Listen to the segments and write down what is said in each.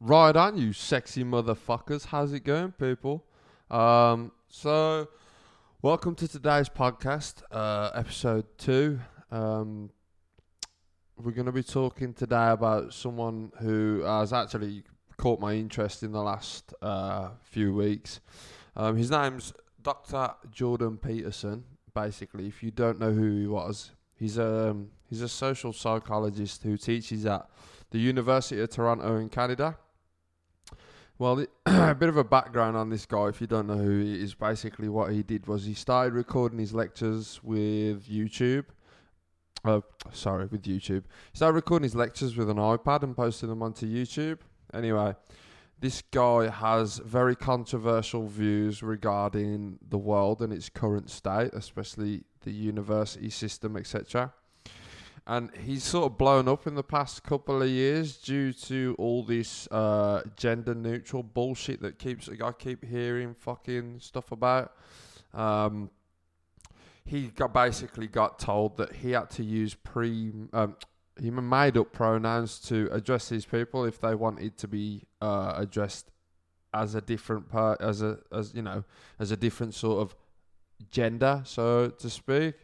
Right on, you sexy motherfuckers. How's it going, people? Um, so, welcome to today's podcast, uh, episode two. Um, we're going to be talking today about someone who has actually caught my interest in the last uh, few weeks. Um, his name's Dr. Jordan Peterson. Basically, if you don't know who he was, he's a he's a social psychologist who teaches at the University of Toronto in Canada. Well, a bit of a background on this guy, if you don't know who he is, basically what he did was he started recording his lectures with YouTube. Uh, sorry, with YouTube. He started recording his lectures with an iPad and posting them onto YouTube. Anyway, this guy has very controversial views regarding the world and its current state, especially the university system, etc and he's sort of blown up in the past couple of years due to all this uh, gender neutral bullshit that keeps I keep hearing fucking stuff about. Um, he got basically got told that he had to use pre um, he made up pronouns to address these people if they wanted to be uh, addressed as a different part as a as you know as a different sort of gender so to speak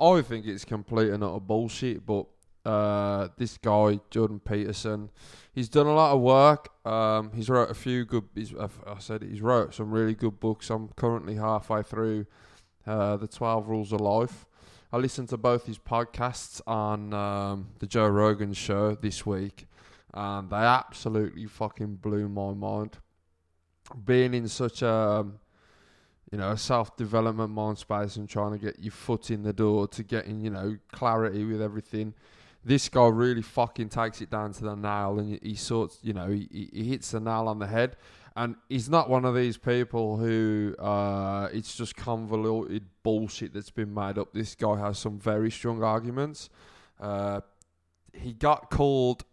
I think it's complete and utter bullshit. But uh, this guy Jordan Peterson, he's done a lot of work. Um, he's wrote a few good. I said he's wrote some really good books. I'm currently halfway through uh, the Twelve Rules of Life. I listened to both his podcasts on um, the Joe Rogan show this week, and they absolutely fucking blew my mind. Being in such a you know, a self development mind space and trying to get your foot in the door to getting, you know, clarity with everything. This guy really fucking takes it down to the nail and he sorts, you know, he, he hits the nail on the head. And he's not one of these people who uh, it's just convoluted bullshit that's been made up. This guy has some very strong arguments. Uh, he got called,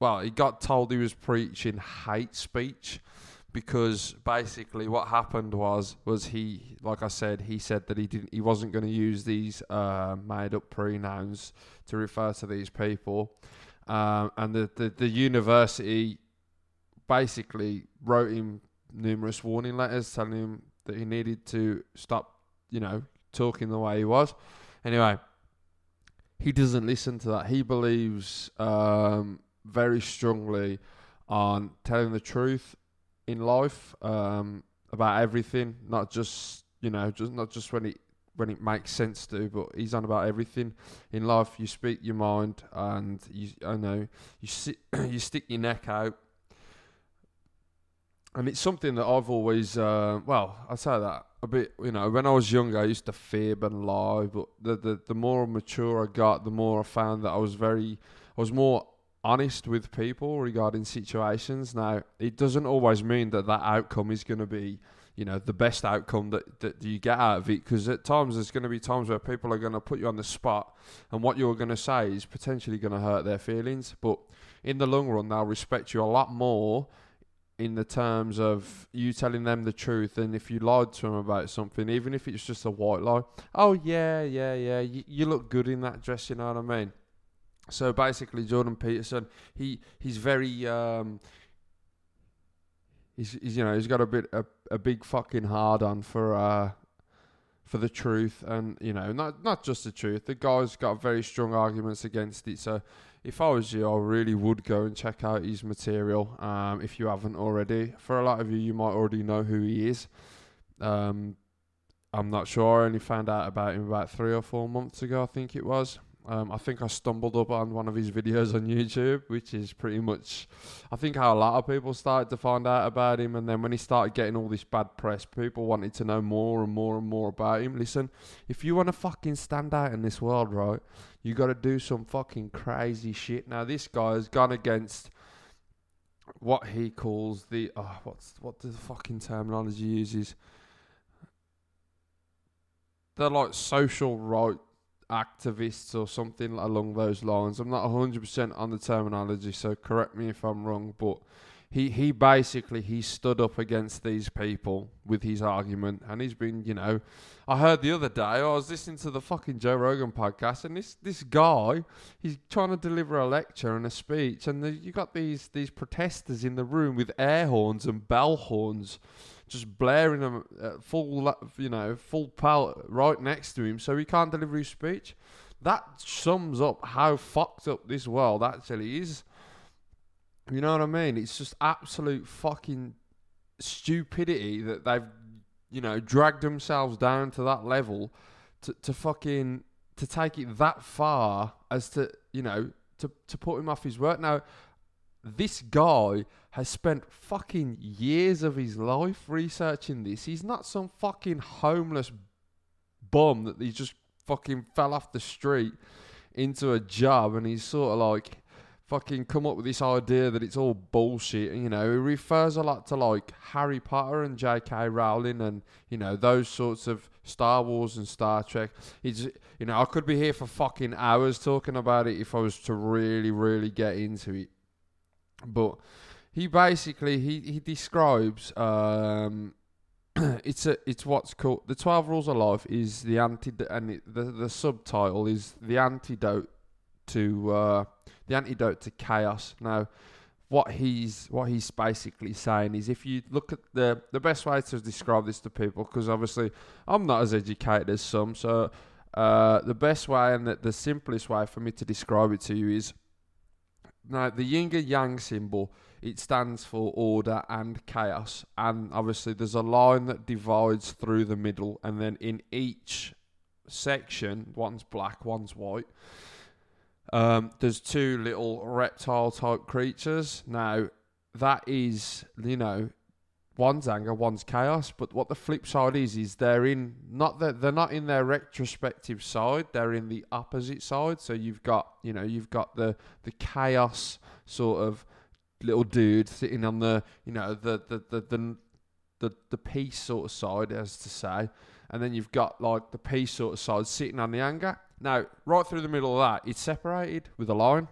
well, he got told he was preaching hate speech because basically what happened was was he like I said he said that he didn't he wasn't going to use these uh, made up pronouns to refer to these people. Um, and the, the the university basically wrote him numerous warning letters telling him that he needed to stop you know talking the way he was. Anyway he doesn't listen to that. He believes um, very strongly on telling the truth in life um, about everything, not just you know, just not just when it when it makes sense to, but he's on about everything in life. You speak your mind, and you I know you sit you stick your neck out, and it's something that I've always uh, well I say that a bit you know when I was younger I used to fib and lie, but the the the more mature I got, the more I found that I was very I was more honest with people regarding situations. Now, it doesn't always mean that that outcome is going to be, you know, the best outcome that, that you get out of it. Because at times there's going to be times where people are going to put you on the spot, and what you're going to say is potentially going to hurt their feelings. But in the long run, they'll respect you a lot more in the terms of you telling them the truth and if you lied to them about something even if it's just a white lie oh yeah yeah yeah you, you look good in that dress you know what i mean so basically, Jordan Peterson, he he's very um, he's, he's you know he's got a bit a, a big fucking hard on for uh for the truth and you know not not just the truth. The guy's got very strong arguments against it. So if I was you, I really would go and check out his material. Um, if you haven't already, for a lot of you, you might already know who he is. Um, I'm not sure. I only found out about him about three or four months ago. I think it was. Um, I think I stumbled up on one of his videos on YouTube, which is pretty much, I think, how a lot of people started to find out about him. And then when he started getting all this bad press, people wanted to know more and more and more about him. Listen, if you want to fucking stand out in this world, right, you got to do some fucking crazy shit. Now, this guy has gone against what he calls the, oh, what's what the fucking terminology uses? The like social right activists or something along those lines. I'm not 100% on the terminology, so correct me if I'm wrong, but he he basically he stood up against these people with his argument, and he's been, you know, I heard the other day I was listening to the fucking Joe Rogan podcast, and this this guy he's trying to deliver a lecture and a speech, and the, you got these these protesters in the room with air horns and bell horns, just blaring them at uh, full, you know, full power right next to him, so he can't deliver his speech. That sums up how fucked up this world actually is. You know what I mean? It's just absolute fucking stupidity that they've, you know, dragged themselves down to that level to, to fucking to take it that far as to, you know, to, to put him off his work. Now, this guy has spent fucking years of his life researching this. He's not some fucking homeless bum that he just fucking fell off the street into a job and he's sort of like fucking come up with this idea that it's all bullshit. And, You know, he refers a lot to like Harry Potter and J.K. Rowling and you know those sorts of Star Wars and Star Trek. He's, you know, I could be here for fucking hours talking about it if I was to really, really get into it. But he basically he he describes um, it's a it's what's called the twelve rules of life is the anti and it, the the subtitle is the antidote to uh, the antidote to chaos. Now, what he's what he's basically saying is, if you look at the the best way to describe this to people, because obviously I'm not as educated as some, so uh, the best way and the, the simplest way for me to describe it to you is now the yin and yang symbol. It stands for order and chaos, and obviously there's a line that divides through the middle, and then in each section, one's black, one's white. Um, there's two little reptile type creatures. Now, that is, you know, one's anger, one's chaos. But what the flip side is, is they're in not that they're not in their retrospective side. They're in the opposite side. So you've got, you know, you've got the the chaos sort of little dude sitting on the, you know, the the the the, the, the peace sort of side, as to say, and then you've got like the peace sort of side sitting on the anger. Now, right through the middle of that, it's separated with a line.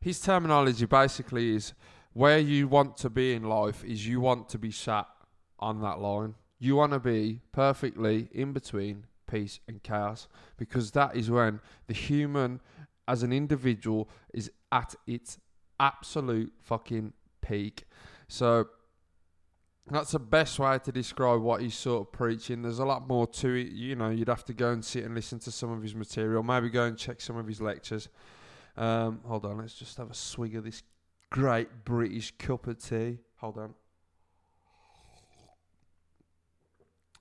His terminology basically is where you want to be in life is you want to be sat on that line. You want to be perfectly in between peace and chaos because that is when the human as an individual is at its absolute fucking peak. So that's the best way to describe what he's sort of preaching. There's a lot more to it. You know, you'd have to go and sit and listen to some of his material. Maybe go and check some of his lectures. Um, hold on, let's just have a swig of this great British cup of tea. Hold on.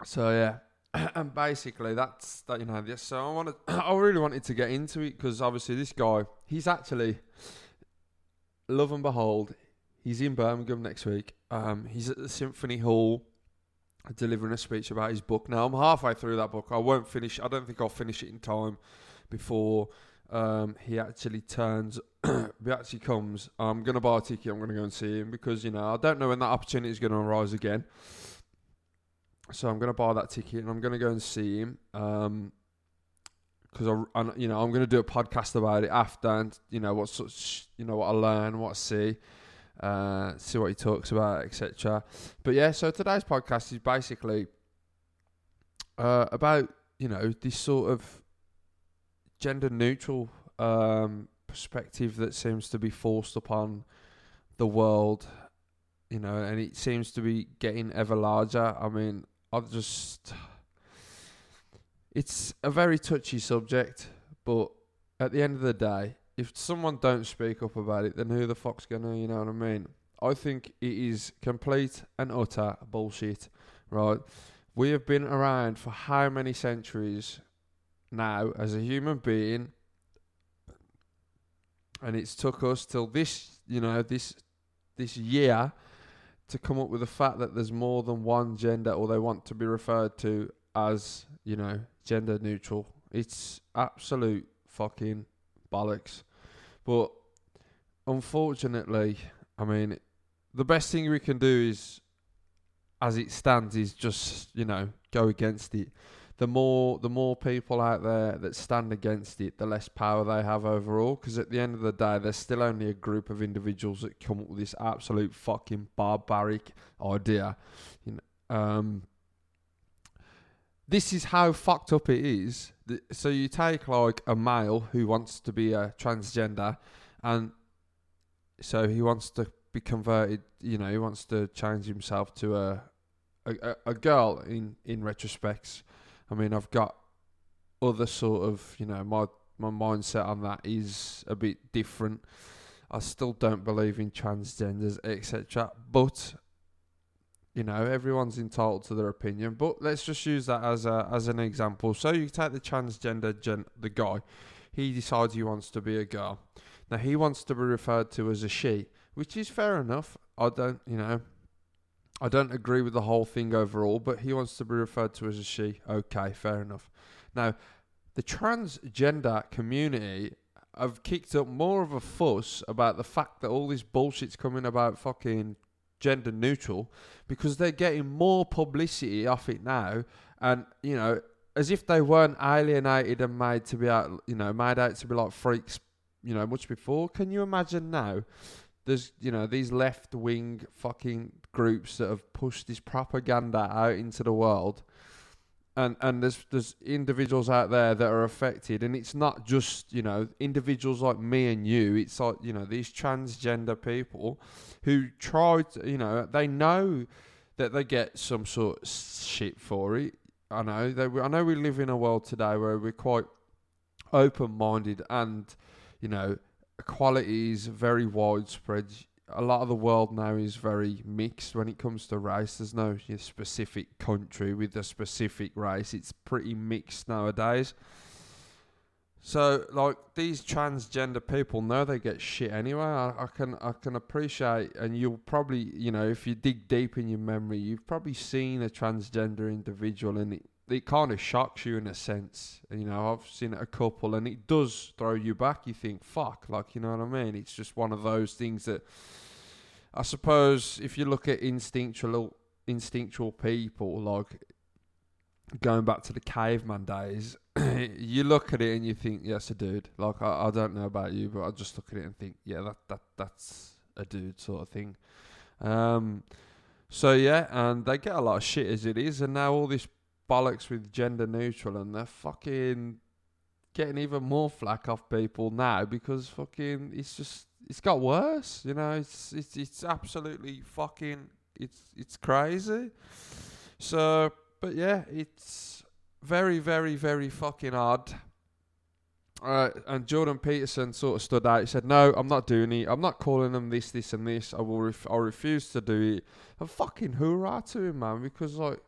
So yeah, and basically that's that. You know, this. So I wanted, I really wanted to get into it because obviously this guy, he's actually, love and behold, he's in Birmingham next week um, he's at the Symphony Hall delivering a speech about his book. Now I'm halfway through that book. I won't finish. I don't think I'll finish it in time before um, he actually turns. he actually comes. I'm gonna buy a ticket. I'm gonna go and see him because you know I don't know when that opportunity is gonna arise again. So I'm gonna buy that ticket and I'm gonna go and see him. Um, because I, I, you know, I'm gonna do a podcast about it after, and you know what, you know what I learn, what I see uh, see what he talks about, etc. But yeah, so today's podcast is basically uh, about you know this sort of gender neutral um, perspective that seems to be forced upon the world, you know, and it seems to be getting ever larger. I mean, I just it's a very touchy subject, but at the end of the day, if someone don't speak up about it, then who the fuck's gonna, you know what I mean? I think it is complete and utter bullshit, right? We have been around for how many centuries now as a human being, and it's took us till this, you know, this this year to come up with the fact that there's more than one gender, or they want to be referred to as, you know, gender neutral. It's absolute fucking bollocks. But unfortunately, I mean, the best thing we can do is, as it stands, is just you know go against it. The more the more people out there that stand against it, the less power they have overall. Because at the end of the day, there's still only a group of individuals that come up with this absolute fucking barbaric idea. You know, um, this is how fucked up it is. So you take like a male who wants to be a transgender, and so he wants to be converted. You know, he wants to change himself to a a, a girl. In in retrospects, I mean, I've got other sort of you know my my mindset on that is a bit different. I still don't believe in transgenders, etc. But you know, everyone's entitled to their opinion. But let's just use that as a as an example. So you take the transgender gen, the guy, he decides he wants to be a girl. Now he wants to be referred to as a she, which is fair enough. I don't, you know, I don't agree with the whole thing overall, but he wants to be referred to as a she. Okay, fair enough. Now, the transgender community have kicked up more of a fuss about the fact that all this bullshit's coming about fucking gender neutral because they're getting more publicity off it now and you know as if they weren't alienated and made to be out you know made out to be like freaks you know much before can you imagine now there's you know these left wing fucking groups that have pushed this propaganda out into the world. And and there's there's individuals out there that are affected. And it's not just you know individuals like me and you. It's like you know these transgender people who try to, you know they know that they get some sort of shit for it. I know they i know we live in a world today where we're quite open minded and you know equality is very widespread a lot of the world now is very mixed when it comes to race. There's no specific country with a specific race. It's pretty mixed nowadays. So, like these transgender people know they get shit anyway. I, I, can I can appreciate, and you'll probably you know if you dig deep in your memory, you've probably seen a transgender individual, and it it kind of shocks you in a sense. You know, I've seen it a couple, and it does throw you back. You think, "Fuck," like you know what I mean? It's just one of those things that I suppose if you look at instinctual instinctual people, like going back to the caveman days, you look at it and you think, "Yes, a dude." Like I, I don't know about you, but I just look at it and think, "Yeah, that that that's a dude," sort of thing. Um, so yeah, and they get a lot of shit as it is, and now all this bollocks with gender neutral, and they're fucking getting even more flack off people now because fucking it's just it's got worse. You know, it's it's it's absolutely fucking it's it's crazy. So, but yeah, it's very very very fucking odd. Uh, and Jordan Peterson sort of stood out. He said, "No, I'm not doing it. I'm not calling them this, this, and this. I will. Ref- I refuse to do it." And fucking hoorah to him, man, because like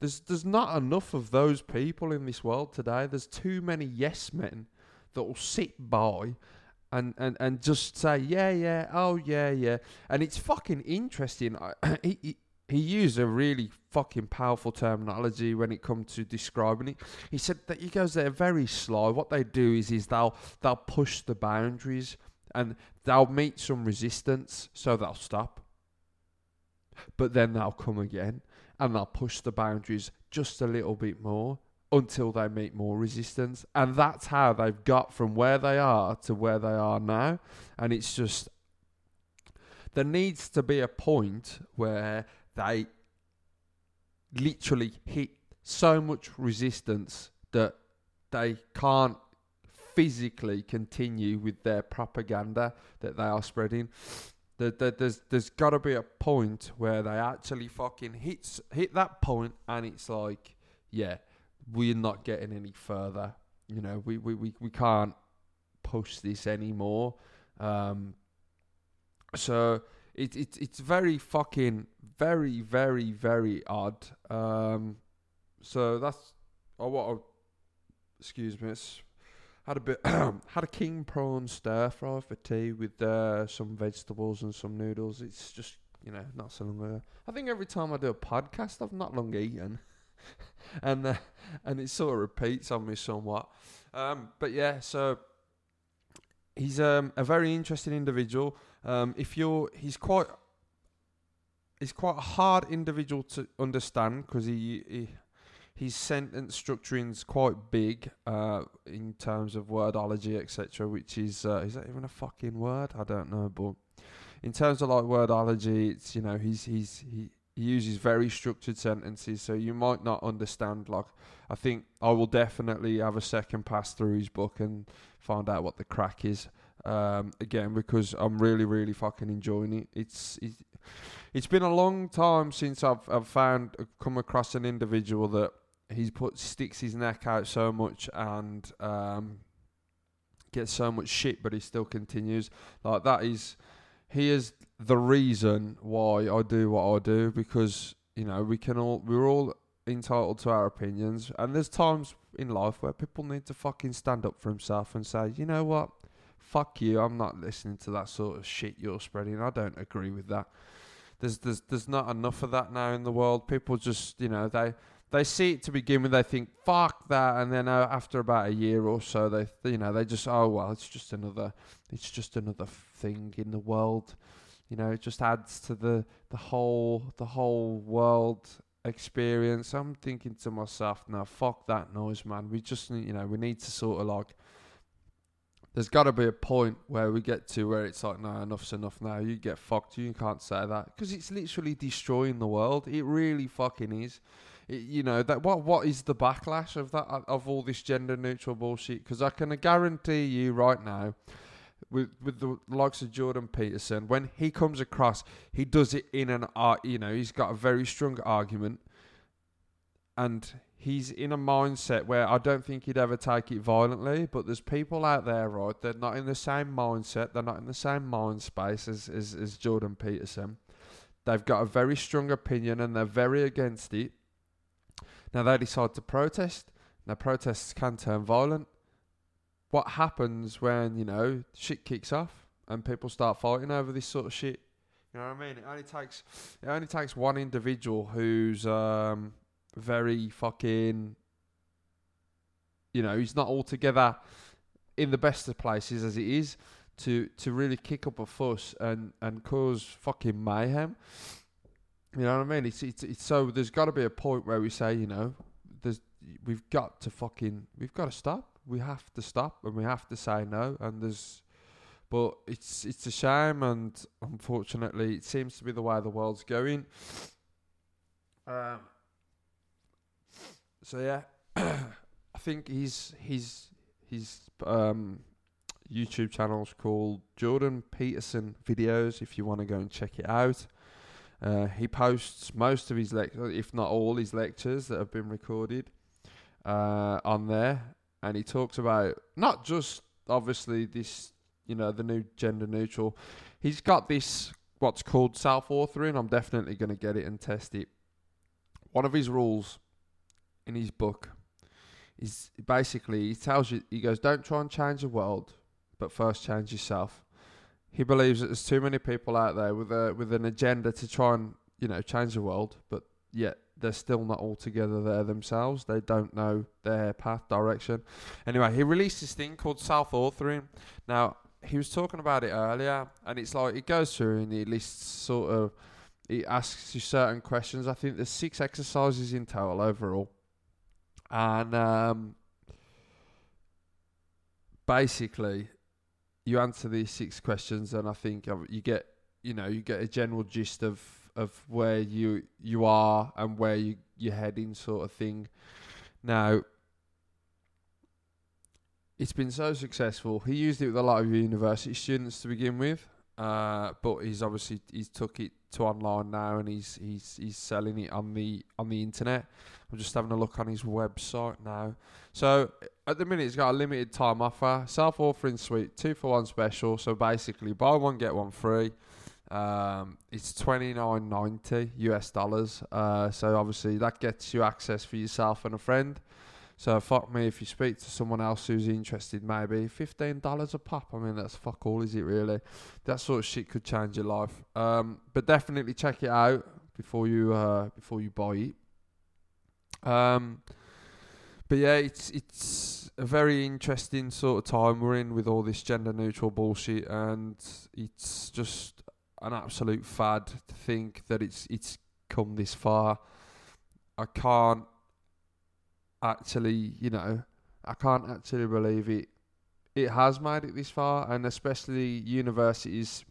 there's there's not enough of those people in this world today. There's too many yes men that will sit by and, and, and just say yeah yeah oh yeah yeah and it's fucking interesting. he, he he used a really fucking powerful terminology when it comes to describing it. He said that he goes they're very slow. What they do is is they'll they'll push the boundaries and they'll meet some resistance, so they'll stop. But then they'll come again and they'll push the boundaries just a little bit more until they meet more resistance. And that's how they've got from where they are to where they are now. And it's just, there needs to be a point where they literally hit so much resistance that they can't physically continue with their propaganda that they are spreading. There's there's got to be a point where they actually fucking hits hit that point, and it's like, yeah, we're not getting any further. You know, we we we, we can't push this anymore. Um, so it, it it's very fucking very very very odd. Um, so that's oh what. Excuse me. It's had a bit had a king prawn stir fry for tea with uh, some vegetables and some noodles. It's just you know not so long ago. I think every time I do a podcast, I've not long eaten. and uh, and it sort of repeats on me somewhat. Um, but yeah, so he's um, a very interesting individual. Um, if you're, he's quite, he's quite a hard individual to understand because he, he his sentence structuring is quite big uh, in terms of wordology, etc. Which is uh, is that even a fucking word? I don't know, but in terms of like wordology, it's you know he's he's he, he uses very structured sentences, so you might not understand. Like, I think I will definitely have a second pass through his book and find out what the crack is. Um, again, because I'm really, really fucking enjoying it. It's, it's it's been a long time since I've I've found come across an individual that he's put sticks his neck out so much and um, gets so much shit, but he still continues. Like that is he is the reason why I do what I do because you know we can all we're all entitled to our opinions, and there's times in life where people need to fucking stand up for himself and say, you know what, fuck you, I'm not listening to that sort of shit you're spreading. I don't agree with that. There's there's there's not enough of that now in the world. People just you know they they see it to begin with, they think fuck that, and then uh, after about a year or so, they you know they just oh well, it's just another it's just another thing in the world. You know, it just adds to the the whole the whole world experience. I'm thinking to myself, now fuck that noise, man. We just need, you know, we need to sort of like. There's got to be a point where we get to where it's like, no, enough's enough now. You get fucked. You can't say that because it's literally destroying the world. It really fucking is. You know that what what is the backlash of that uh, of all this gender neutral bullshit? Because I can guarantee you right now, with with the likes of Jordan Peterson, when he comes across, he does it in an art. You know, he's got a very strong argument, and he's in a mindset where I don't think he'd ever take it violently. But there's people out there, right? They're not in the same mindset. They're not in the same mind space as as, as Jordan Peterson. They've got a very strong opinion, and they're very against it. Now they decide to protest. Now protests can turn violent what happens when you know shit kicks off and people start fighting over this sort of shit. You know what I mean? It only takes it only takes one individual who's um, very fucking, you know, he's not altogether in the best of places as it is to to really kick up a fuss and and cause fucking mayhem. You know what I mean? It's it's, it's so there's got to be a point where we say, you know, there's we've got to fucking we've got to stop we have to stop and we have to say no. And there's, but it's it's a shame, and unfortunately, it seems to be the way the world's going. Um. So yeah, I think he's he's he's um YouTube channel's called Jordan Peterson Videos. If you want to go and check it out. Uh, he posts most of his lectures, if not all his lectures that have been recorded uh, on there and he talks about not just obviously this, you know, the new gender neutral. He's got this what's called self authoring. I'm definitely going to get it and test it. One of his rules in his book is basically he tells you he goes, don't try and change the world, but first change yourself. He believes that there's too many people out there with a with an agenda to try and you know change the world, but yet they're still not all together there themselves. They don't know their path, direction. Anyway, he released this thing called self authoring. Now, he was talking about it earlier, and it's like it goes through and he lists sort of, he asks you certain questions. I think there's six exercises in total overall. And um, basically, you answer these six questions, and I think you get, you know, you get a general gist of of where you you are and where you you're heading, sort of thing. Now, it's been so successful. He used it with a lot of university students to begin with, uh, but he's obviously he's took it to online now and he's he's he's selling it on the on the internet. I'm just having a look on his website now. So at the minute, he's got a limited time offer, self authoring suite, two for one special. So basically, buy one get one free. Um, it's twenty nine ninety US dollars. Uh, so obviously that gets you access for yourself and a friend. So fuck me if you speak to someone else who's interested, maybe fifteen dollars a pop. I mean that's fuck all, is it really? That sort of shit could change your life. Um, but definitely check it out before you uh, before you buy it. Um, but yeah, it's it's a very interesting sort of time we're in with all this gender neutral bullshit, and it's just an absolute fad to think that it's it's come this far. I can't actually, you know, I can't actually believe it. It has made it this far, and especially universities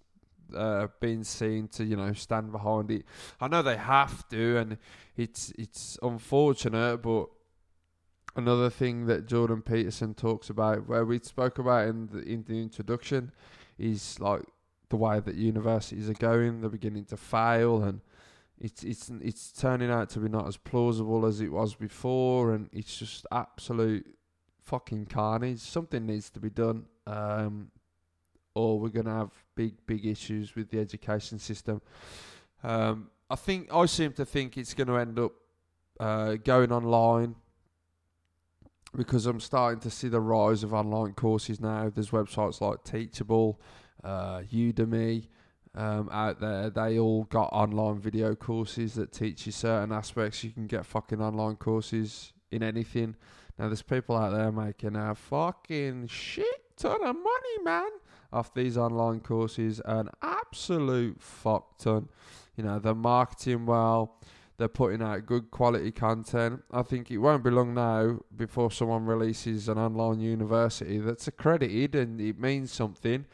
uh, being seen to, you know, stand behind it. I know they have to, and it's it's unfortunate, but another thing that Jordan Peterson talks about, where we spoke about in the in the introduction, is like the way that universities are going. They're beginning to fail, and it's it's it's turning out to be not as plausible as it was before, and it's just absolute fucking carnage. Something needs to be done, um, or we're gonna have big big issues with the education system. Um, I think I seem to think it's going to end up uh, going online because I'm starting to see the rise of online courses now. There's websites like Teachable, uh, Udemy um, out there. They all got online video courses that teach you certain aspects. You can get fucking online courses in anything. Now there's people out there making a fucking shit ton of money, man, off these online courses. An absolute fuck ton. You know, they're marketing well. They're putting out good quality content. I think it won't be long now before someone releases an online university that's accredited and it means something.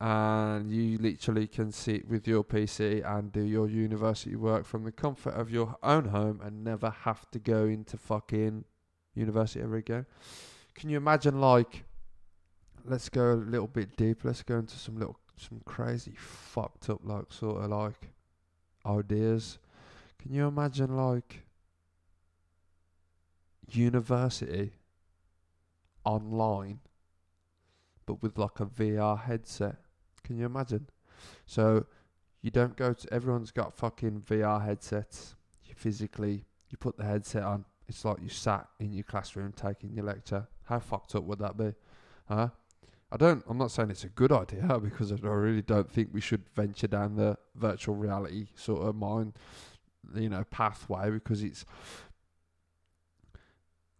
And you literally can sit with your PC and do your university work from the comfort of your own home and never have to go into fucking university ever again. Can you imagine, like, let's go a little bit deep. Let's go into some little, some crazy fucked up, like, sort of like ideas. Can you imagine like university online but with like a VR headset? Can you imagine? So you don't go to everyone's got fucking VR headsets. You physically you put the headset on. It's like you sat in your classroom taking your lecture. How fucked up would that be? Huh? I don't. I'm not saying it's a good idea because I really don't think we should venture down the virtual reality sort of mind, you know, pathway because it's.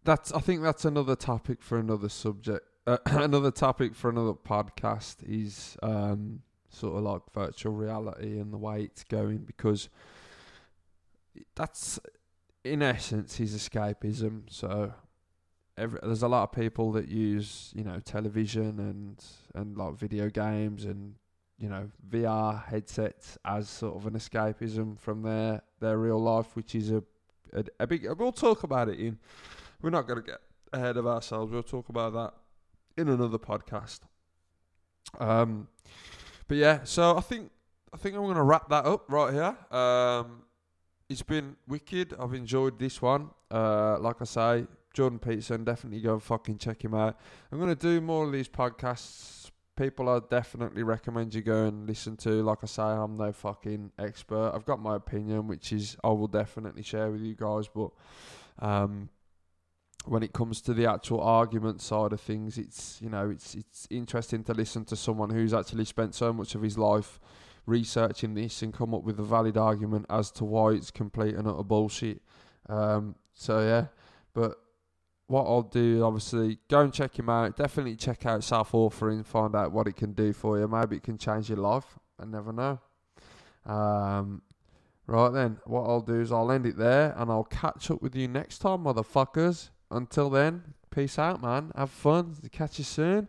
That's. I think that's another topic for another subject. Uh, another topic for another podcast is um, sort of like virtual reality and the way it's going because that's in essence is escapism. So every, there's a lot of people that use you know television and and like video games and you know VR headsets as sort of an escapism from their their real life, which is a a, a big. We'll talk about it in. We're not going to get ahead of ourselves. We'll talk about that in another podcast. Um, but yeah, so I think I think I'm going to wrap that up right here. Um, it's been wicked. I've enjoyed this one. Uh, like I say, Jordan Peterson, definitely go and fucking check him out. I'm going to do more of these podcasts. People I definitely recommend you go and listen to. Like I say, I'm no fucking expert. I've got my opinion, which is I will definitely share with you guys. But um, when it comes to the actual argument side of things, it's you know it's it's interesting to listen to someone who's actually spent so much of his life researching this and come up with a valid argument as to why it's complete and utter bullshit. Um, so yeah, but what I'll do, obviously, go and check him out. Definitely check out Self Authoring, find out what it can do for you. Maybe it can change your life. I never know. Um, right then, what I'll do is I'll end it there and I'll catch up with you next time, motherfuckers. Until then, peace out, man. Have fun. Catch you soon.